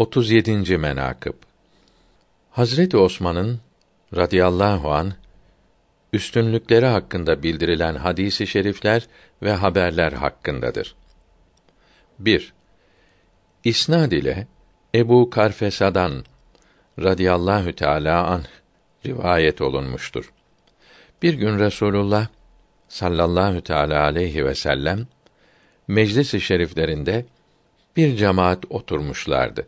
37. menakıb Hazreti Osman'ın radıyallahu an üstünlükleri hakkında bildirilen hadisi şerifler ve haberler hakkındadır. 1. İsnad ile Ebu Karfesa'dan radıyallahu teala anh rivayet olunmuştur. Bir gün Resulullah sallallahu teala aleyhi ve sellem meclis-i şeriflerinde bir cemaat oturmuşlardı.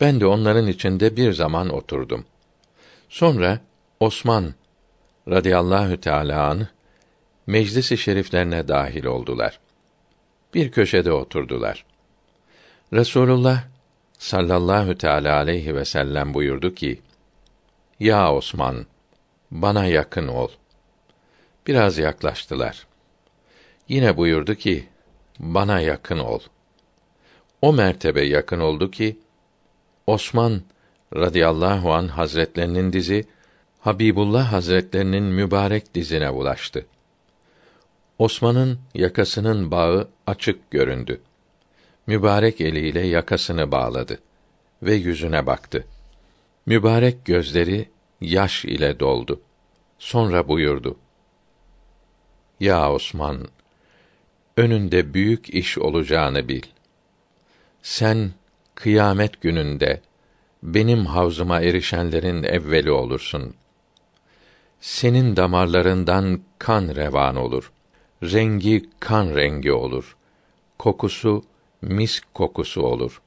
Ben de onların içinde bir zaman oturdum. Sonra Osman radıyallahu teala anh meclis-i şeriflerine dahil oldular. Bir köşede oturdular. Resulullah sallallahu teala aleyhi ve sellem buyurdu ki: Ya Osman, bana yakın ol. Biraz yaklaştılar. Yine buyurdu ki: Bana yakın ol. O mertebe yakın oldu ki Osman radıyallahu an hazretlerinin dizi Habibullah hazretlerinin mübarek dizine ulaştı. Osman'ın yakasının bağı açık göründü. Mübarek eliyle yakasını bağladı ve yüzüne baktı. Mübarek gözleri yaş ile doldu. Sonra buyurdu: Ya Osman, önünde büyük iş olacağını bil. Sen kıyamet gününde benim havzıma erişenlerin evveli olursun. Senin damarlarından kan revan olur. Rengi kan rengi olur. Kokusu misk kokusu olur.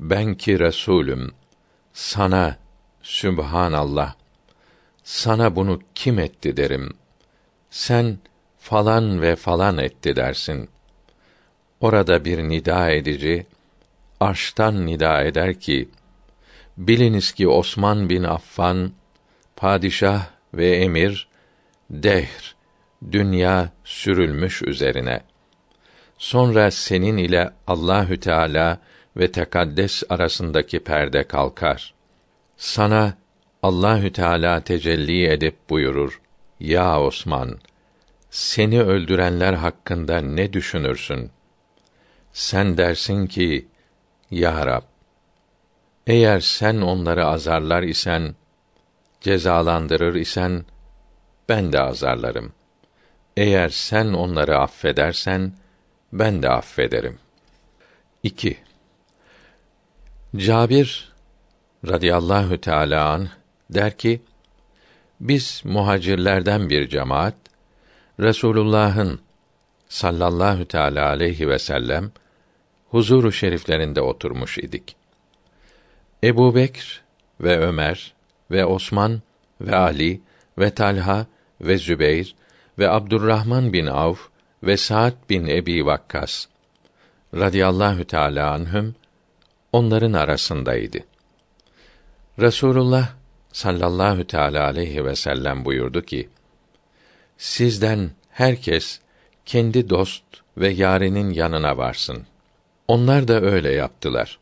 Ben ki Resulüm sana Sübhanallah sana bunu kim etti derim. Sen falan ve falan etti dersin. Orada bir nida edici arştan nida eder ki biliniz ki Osman bin Affan padişah ve emir dehr dünya sürülmüş üzerine. Sonra senin ile Allahü Teala ve tekaddes arasındaki perde kalkar. Sana Allahü Teala tecelli edip buyurur: Ya Osman, seni öldürenler hakkında ne düşünürsün? Sen dersin ki, Ya Rab, eğer sen onları azarlar isen, cezalandırır isen, ben de azarlarım. Eğer sen onları affedersen, ben de affederim. 2. Cabir radıyallahu teala an der ki biz muhacirlerden bir cemaat Resulullah'ın sallallahu teala aleyhi ve sellem huzuru şeriflerinde oturmuş idik. Ebu Bekr ve Ömer ve Osman ve Ali ve Talha ve Zübeyr ve Abdurrahman bin Avf ve Sa'd bin Ebi Vakkas radıyallahu teala anhüm onların arasındaydı. Resulullah sallallahu teala aleyhi ve sellem buyurdu ki: Sizden herkes kendi dost ve yarinin yanına varsın. Onlar da öyle yaptılar.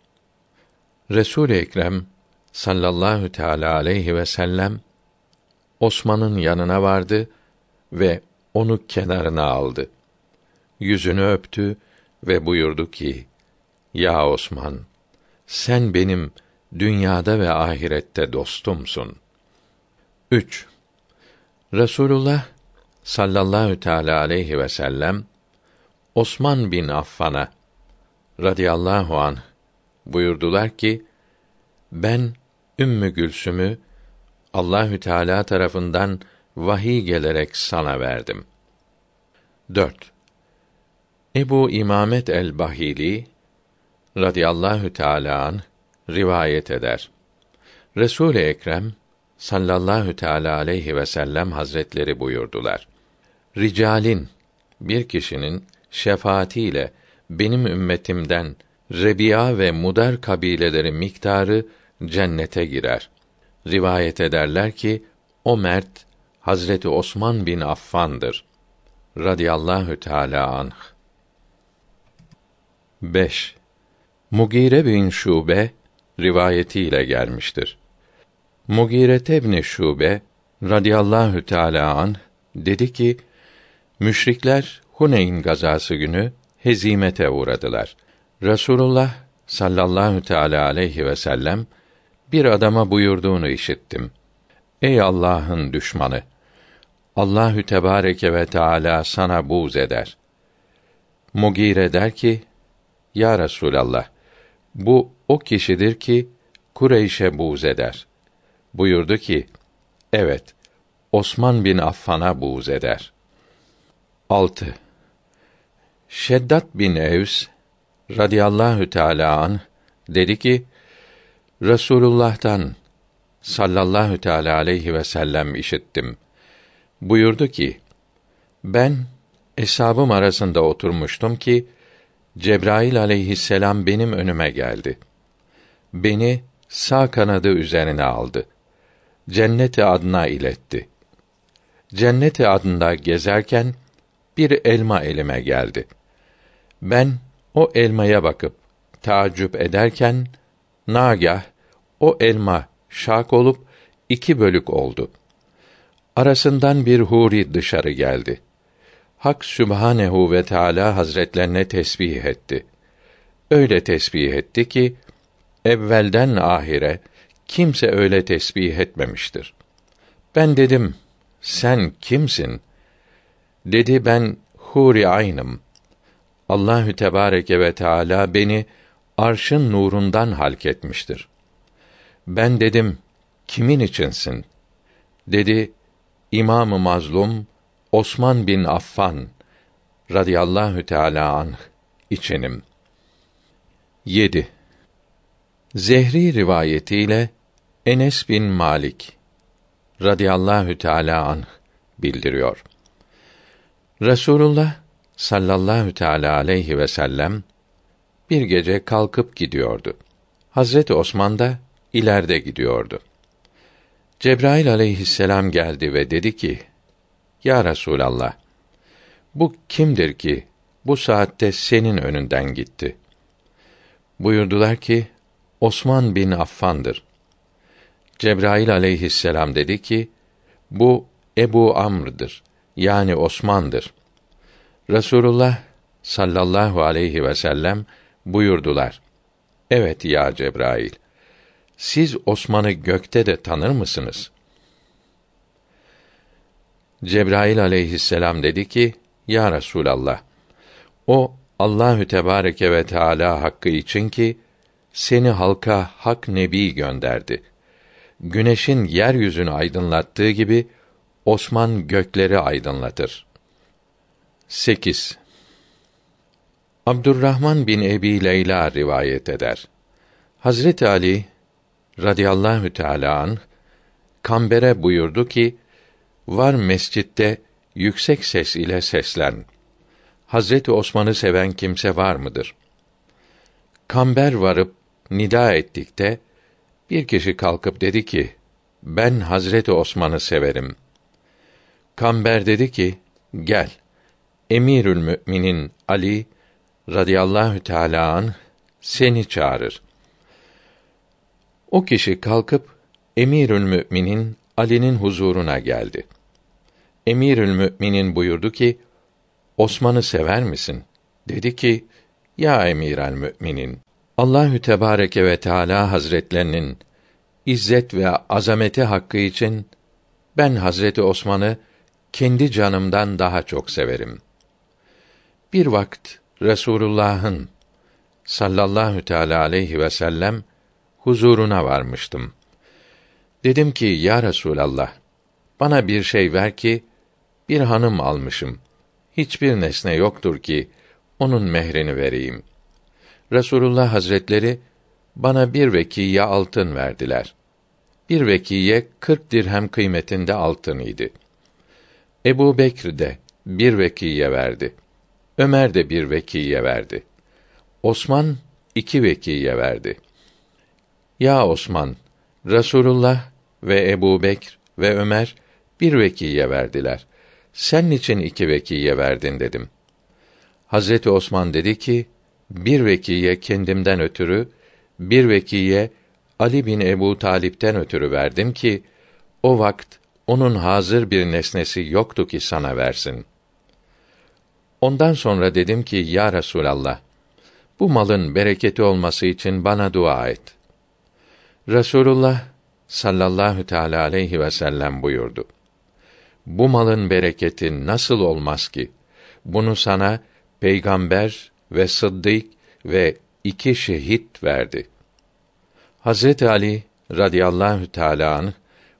Resul Ekrem sallallahu teala aleyhi ve sellem Osman'ın yanına vardı ve onu kenarına aldı. Yüzünü öptü ve buyurdu ki: Ya Osman, sen benim dünyada ve ahirette dostumsun. 3. Resulullah sallallahu teala aleyhi ve sellem Osman bin Affan'a radıyallahu an buyurdular ki ben Ümmü Gülsüm'ü Allahü Teala tarafından vahiy gelerek sana verdim. 4. Ebu İmamet el-Bahili radıyallahu teala an rivayet eder. Resul Ekrem sallallahu teala aleyhi ve sellem hazretleri buyurdular. Ricalin bir kişinin şefaatiyle benim ümmetimden Rebiya ve Mudar kabileleri miktarı cennete girer. Rivayet ederler ki o mert Hazreti Osman bin Affan'dır. Radiyallahu Teala anh. 5. Mugire bin Şube rivayetiyle gelmiştir. Mugire tebni Şube radıyallahu teala an dedi ki müşrikler Huneyn gazası günü hezimete uğradılar. Resulullah sallallahu teala aleyhi ve sellem bir adama buyurduğunu işittim. Ey Allah'ın düşmanı! Allahü Tebareke ve Teala sana buğz eder. Mugire der ki, Ya Resulallah, bu o kişidir ki Kureyş'e buğz eder. Buyurdu ki, evet, Osman bin Affan'a buğz eder. 6. Şeddat bin Evs radıyallahu teala an dedi ki Resulullah'tan sallallahu teala aleyhi ve sellem işittim. Buyurdu ki: Ben eshabım arasında oturmuştum ki Cebrail aleyhisselam benim önüme geldi. Beni sağ kanadı üzerine aldı. Cenneti adına iletti. Cenneti adında gezerken bir elma elime geldi. Ben o elmaya bakıp tacip ederken nagah o elma şak olup iki bölük oldu. Arasından bir huri dışarı geldi. Hak Sübhanehu ve Teala Hazretlerine tesbih etti. Öyle tesbih etti ki evvelden ahire kimse öyle tesbih etmemiştir. Ben dedim, sen kimsin? Dedi ben Huri Aynım. Allahü Tebareke ve Teala beni arşın nurundan halk etmiştir. Ben dedim, kimin içinsin? Dedi, İmam-ı Mazlum Osman bin Affan radıyallahu teala anh içinim. 7. Zehri rivayetiyle Enes bin Malik radıyallahu teala anh bildiriyor. Resulullah sallallahu teala aleyhi ve sellem bir gece kalkıp gidiyordu. Hazreti Osman da ileride gidiyordu. Cebrail aleyhisselam geldi ve dedi ki: Ya Resulallah, bu kimdir ki bu saatte senin önünden gitti? Buyurdular ki: Osman bin Affan'dır. Cebrail aleyhisselam dedi ki: Bu Ebu Amr'dır. Yani Osman'dır. Resulullah sallallahu aleyhi ve sellem buyurdular. Evet ya Cebrail. Siz Osman'ı gökte de tanır mısınız? Cebrail aleyhisselam dedi ki: Ya Resulallah, o Allahü Tebareke ve Teala hakkı için ki seni halka hak nebi gönderdi. Güneşin yeryüzünü aydınlattığı gibi Osman gökleri aydınlatır. 8. Abdurrahman bin Ebi Leyla rivayet eder. Hazreti Ali radıyallahu teala an Kamber'e buyurdu ki var mescitte yüksek ses ile seslen. Hazreti Osman'ı seven kimse var mıdır? Kamber varıp nida ettikte bir kişi kalkıp dedi ki ben Hazreti Osman'ı severim. Kamber dedi ki gel. Emirül Müminin Ali radıyallahu teala an seni çağırır. O kişi kalkıp Emirül Müminin Ali'nin huzuruna geldi. Emirül Müminin buyurdu ki: Osman'ı sever misin? Dedi ki: Ya Emirel Müminin, Allahü Tebareke ve Teala Hazretlerinin izzet ve azameti hakkı için ben Hazreti Osman'ı kendi canımdan daha çok severim. Bir vakt Resulullah'ın sallallahu teala aleyhi ve sellem huzuruna varmıştım. Dedim ki ya Resulallah bana bir şey ver ki bir hanım almışım. Hiçbir nesne yoktur ki onun mehrini vereyim. Resulullah Hazretleri bana bir vekiye altın verdiler. Bir vekiye kırk dirhem kıymetinde altın idi. Ebu Bekr de bir vekiye verdi. Ömer de bir vekiye verdi. Osman iki vekiye verdi. Ya Osman, Resulullah ve Ebu Bekr ve Ömer bir vekiye verdiler. Sen için iki vekiye verdin dedim. Hazreti Osman dedi ki, bir vekiye kendimden ötürü, bir vekiye Ali bin Ebu Talip'ten ötürü verdim ki, o vakt onun hazır bir nesnesi yoktu ki sana versin. Ondan sonra dedim ki, Ya Resulallah, Bu malın bereketi olması için bana dua et. Resulullah sallallahu teala aleyhi ve sellem buyurdu. Bu malın bereketi nasıl olmaz ki? Bunu sana peygamber ve sıddık ve iki şehit verdi. Hazreti Ali radıyallahu teala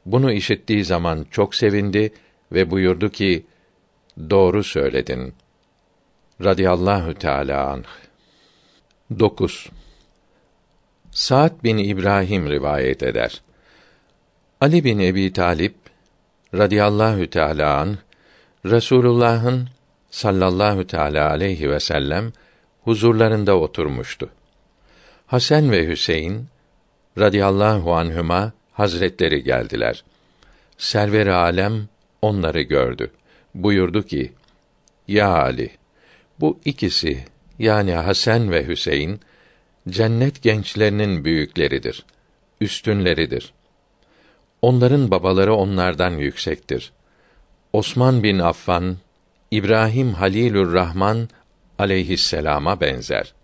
bunu işittiği zaman çok sevindi ve buyurdu ki: Doğru söyledin. Radıyallahu teala anh. 9. Sa'd bin İbrahim rivayet eder. Ali bin Ebi Talip radıyallahu teala an Resulullah'ın sallallahu teala aleyhi ve sellem huzurlarında oturmuştu. Hasan ve Hüseyin radıyallahu anhüma hazretleri geldiler. Server-i alem onları gördü. Buyurdu ki: Ya Ali, bu ikisi yani Hasan ve Hüseyin cennet gençlerinin büyükleridir, üstünleridir. Onların babaları onlardan yüksektir. Osman bin Affan, İbrahim Halilur Rahman aleyhisselama benzer.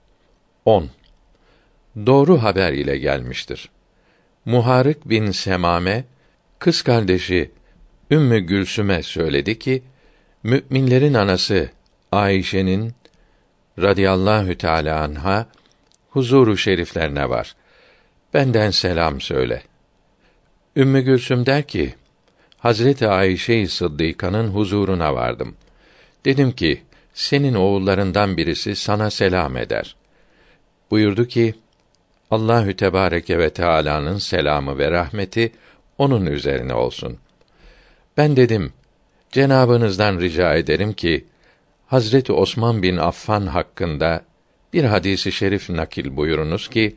10. Doğru haber ile gelmiştir. Muharik bin Semame kız kardeşi Ümmü Gülsüm'e söyledi ki müminlerin anası Ayşe'nin radıyallahu teala anha huzuru şeriflerine var. Benden selam söyle. Ümmü Gülsüm der ki, Hazreti Ayşe Sıddıka'nın huzuruna vardım. Dedim ki, senin oğullarından birisi sana selam eder. Buyurdu ki, Allahü Tebareke ve Teala'nın selamı ve rahmeti onun üzerine olsun. Ben dedim, Cenabınızdan rica ederim ki Hazreti Osman bin Affan hakkında bir hadisi şerif nakil buyurunuz ki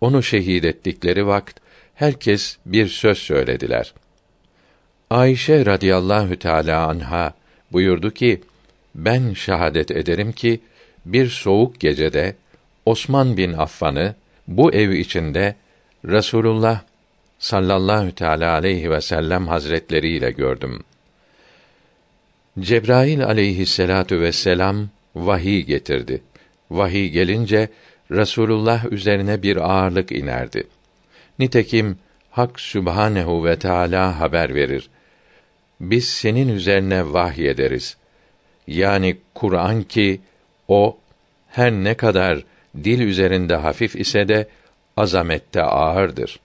onu şehit ettikleri vakt herkes bir söz söylediler. Ayşe radıyallahu teala anha buyurdu ki ben şahadet ederim ki bir soğuk gecede Osman bin Affan'ı bu ev içinde Resulullah sallallahu teala aleyhi ve sellem hazretleri ile gördüm. Cebrail aleyhisselatu vesselam vahiy getirdi. Vahiy gelince Resulullah üzerine bir ağırlık inerdi. Nitekim Hak Sübhanehu ve Teala haber verir. Biz senin üzerine vahy ederiz. Yani Kur'an ki o her ne kadar dil üzerinde hafif ise de azamette ağırdır.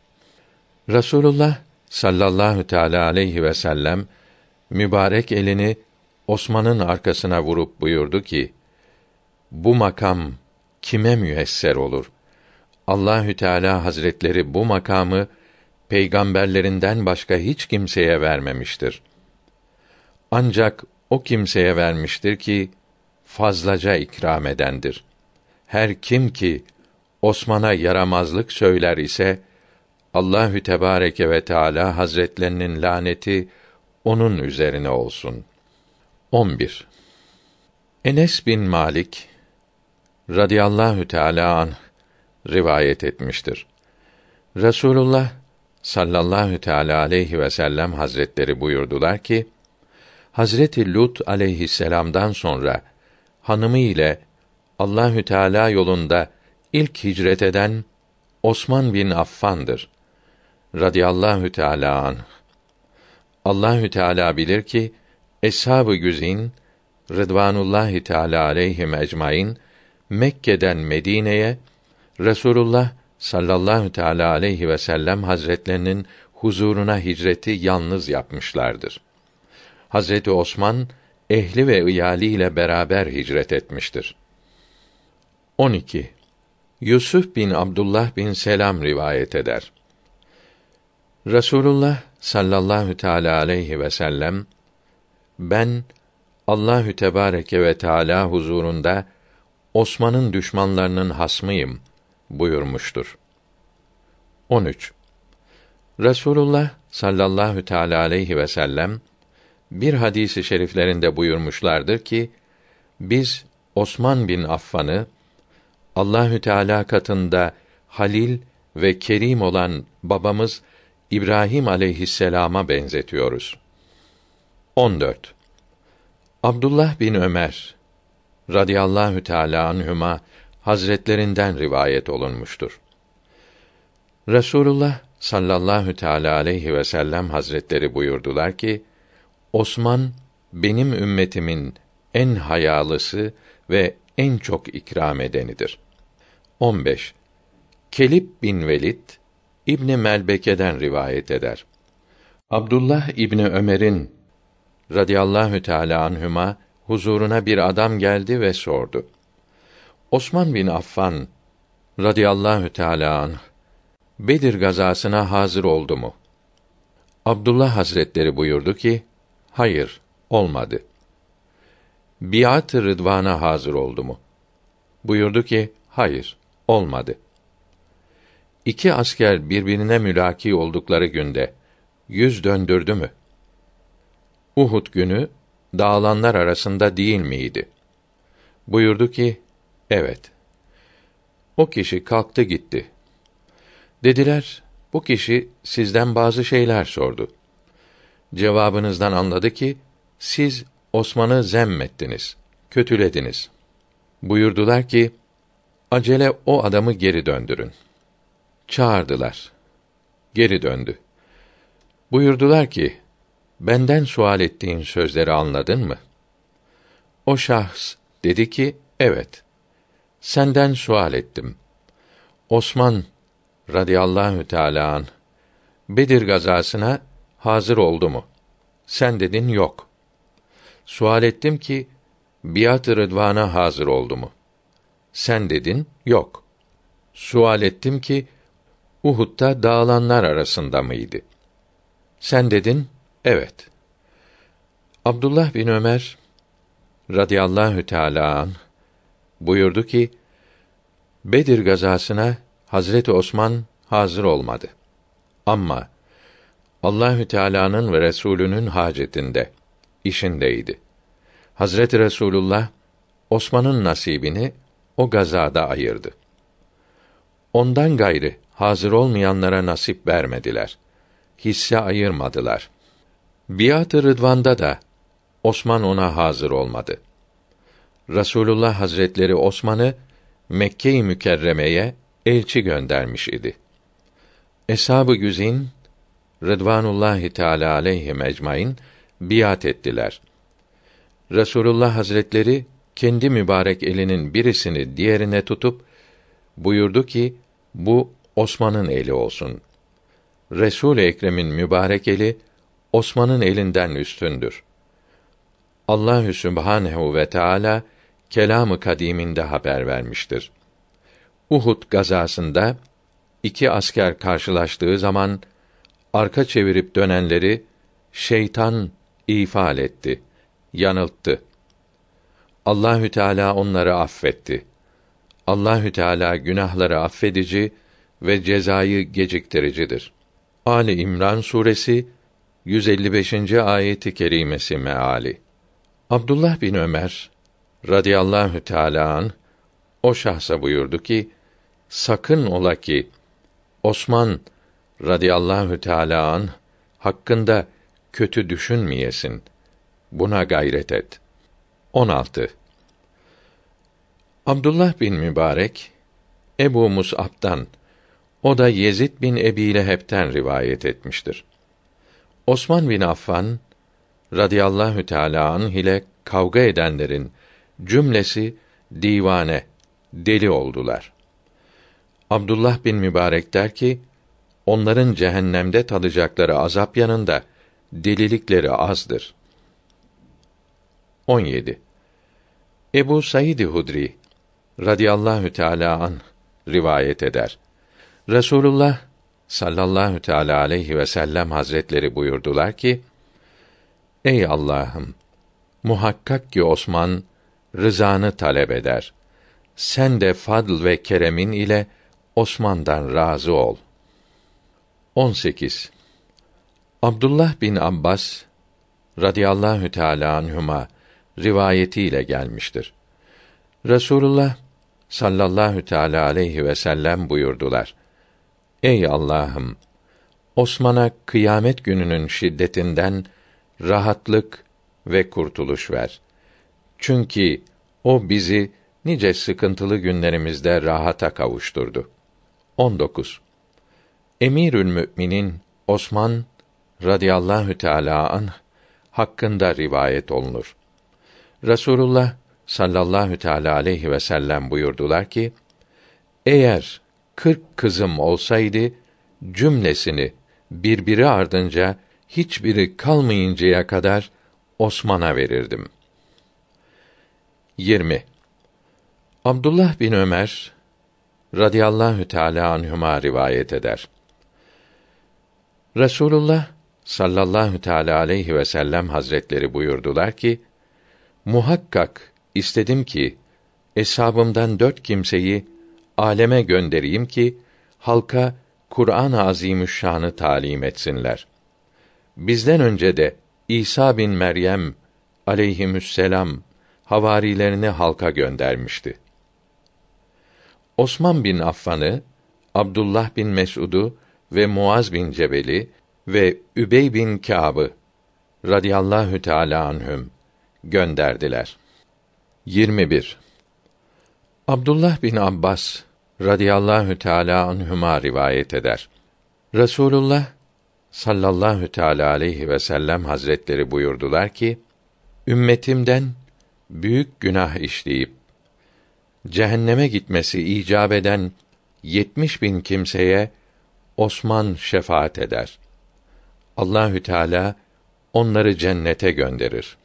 Rasulullah sallallahu teala aleyhi ve sellem mübarek elini Osman'ın arkasına vurup buyurdu ki: Bu makam kime müyesser olur? Allahü Teala Hazretleri bu makamı peygamberlerinden başka hiç kimseye vermemiştir. Ancak o kimseye vermiştir ki fazlaca ikram edendir. Her kim ki Osman'a yaramazlık söyler ise Allahü Tebareke ve Teala Hazretlerinin laneti onun üzerine olsun. 11. Enes bin Malik radıyallahu teala an rivayet etmiştir. Resulullah sallallahu teala aleyhi ve sellem hazretleri buyurdular ki Hazreti Lut aleyhisselam'dan sonra hanımı ile Allahü Teala yolunda ilk hicret eden Osman bin Affan'dır. Radıyallahu Teala an. Allahü Teala bilir ki Eshab-ı Güzin Rıdvanullahi Teala aleyhim ecmaîn Mekke'den Medine'ye Resulullah sallallahu teala aleyhi ve sellem hazretlerinin huzuruna hicreti yalnız yapmışlardır. Hazreti Osman ehli ve iyaliyle beraber hicret etmiştir. 12. Yusuf bin Abdullah bin Selam rivayet eder. Resulullah sallallahu teala aleyhi ve sellem ben Allahü Tebareke ve Teala huzurunda Osman'ın düşmanlarının hasmıyım buyurmuştur. 13. Resulullah sallallahu teala aleyhi ve sellem bir hadisi şeriflerinde buyurmuşlardır ki biz Osman bin Affan'ı Allahü Teala katında halil ve kerim olan babamız İbrahim aleyhisselama benzetiyoruz. 14. Abdullah bin Ömer radıyallahu teala anhuma hazretlerinden rivayet olunmuştur. Resulullah sallallahu teala aleyhi ve sellem hazretleri buyurdular ki Osman benim ümmetimin en hayalısı ve en çok ikram edenidir. 15. Kelib bin Velid İbn Melbeke'den rivayet eder. Abdullah İbni Ömer'in radıyallahu teala anhüma huzuruna bir adam geldi ve sordu. Osman bin Affan radıyallahu teala anh Bedir gazasına hazır oldu mu? Abdullah Hazretleri buyurdu ki, hayır, olmadı. Biat-ı Rıdvan'a hazır oldu mu? Buyurdu ki, hayır, olmadı. İki asker birbirine mülaki oldukları günde yüz döndürdü mü? Uhud günü dağılanlar arasında değil miydi? Buyurdu ki, evet. O kişi kalktı gitti. Dediler, bu kişi sizden bazı şeyler sordu. Cevabınızdan anladı ki, siz Osman'ı zemmettiniz, kötülediniz. Buyurdular ki, acele o adamı geri döndürün. Çağırdılar. Geri döndü. Buyurdular ki, benden sual ettiğin sözleri anladın mı? O şahs dedi ki, evet. Senden sual ettim. Osman radıyallahu teâlâ an, Bedir gazasına hazır oldu mu? Sen dedin yok. Sual ettim ki, biat-ı rıdvana hazır oldu mu? Sen dedin, yok. Sual ettim ki, Uhud'da dağılanlar arasında mıydı? Sen dedin, evet. Abdullah bin Ömer radıyallahu teâlâ an, buyurdu ki, Bedir gazasına Hazreti Osman hazır olmadı. Ama Allahü Teala'nın ve Resulünün hacetinde, işindeydi. Hazreti Resulullah Osman'ın nasibini o gazada ayırdı. Ondan gayrı hazır olmayanlara nasip vermediler. Hisse ayırmadılar. Biat-ı Rıdvan'da da Osman ona hazır olmadı. Rasulullah Hazretleri Osman'ı Mekke-i Mükerreme'ye elçi göndermiş idi. Eshab-ı Güzin Rıdvanullahi Teala aleyhi ecmaîn biat ettiler. Resulullah Hazretleri kendi mübarek elinin birisini diğerine tutup buyurdu ki bu Osman'ın eli olsun. Resul Ekrem'in mübarek eli Osman'ın elinden üstündür. Allahü Sübhanehu ve Teala kelamı kadiminde haber vermiştir. Uhud gazasında iki asker karşılaştığı zaman arka çevirip dönenleri şeytan ifal etti, yanılttı. Allahü Teala onları affetti. Allahü Teala günahları affedici ve cezayı geciktiricidir. Ali İmran suresi 155. ayeti kerimesi meali. Abdullah bin Ömer radıyallahu teala an o şahsa buyurdu ki sakın ola ki Osman radıyallahu teala an hakkında kötü düşünmeyesin. Buna gayret et. 16. Abdullah bin Mübarek Ebu Mus'ab'dan o da Yezid bin Ebi Leheb'ten rivayet etmiştir. Osman bin Affan radıyallahu teala anh ile kavga edenlerin cümlesi divane, deli oldular. Abdullah bin Mübarek der ki, onların cehennemde tadacakları azap yanında delilikleri azdır. 17. Ebu Said Hudri radıyallahu teala an rivayet eder. Resulullah sallallahu teala aleyhi ve sellem hazretleri buyurdular ki: Ey Allah'ım, muhakkak ki Osman rızanı talep eder. Sen de fadl ve keremin ile Osman'dan razı ol. 18. Abdullah bin Abbas radıyallahu teala anhuma rivayetiyle gelmiştir. Resulullah sallallahu teala aleyhi ve sellem buyurdular. Ey Allah'ım, Osman'a kıyamet gününün şiddetinden rahatlık ve kurtuluş ver. Çünkü o bizi nice sıkıntılı günlerimizde rahata kavuşturdu. 19. Emirül Müminin Osman radıyallahu teala anh hakkında rivayet olunur. Resulullah sallallahu teala aleyhi ve sellem buyurdular ki: Eğer kırk kızım olsaydı cümlesini birbiri ardınca hiçbiri kalmayıncaya kadar Osman'a verirdim. 20. Abdullah bin Ömer radıyallahu teala anhuma rivayet eder. Resulullah sallallahu teala aleyhi ve sellem hazretleri buyurdular ki: Muhakkak istedim ki eshabımdan dört kimseyi aleme göndereyim ki halka Kur'an-ı Azimüşşan'ı talim etsinler. Bizden önce de İsa bin Meryem aleyhisselam havarilerini halka göndermişti. Osman bin Affan'ı, Abdullah bin Mes'ud'u ve Muaz bin Cebel'i ve Übey bin Kâb'ı radıyallahu teâlâ anhüm gönderdiler. 21. Abdullah bin Abbas radıyallahu teâlâ anhüma rivayet eder. Resulullah sallallahu teâlâ aleyhi ve sellem hazretleri buyurdular ki: Ümmetimden büyük günah işleyip cehenneme gitmesi icap eden yetmiş bin kimseye Osman şefaat eder. Allahü Teala onları cennete gönderir.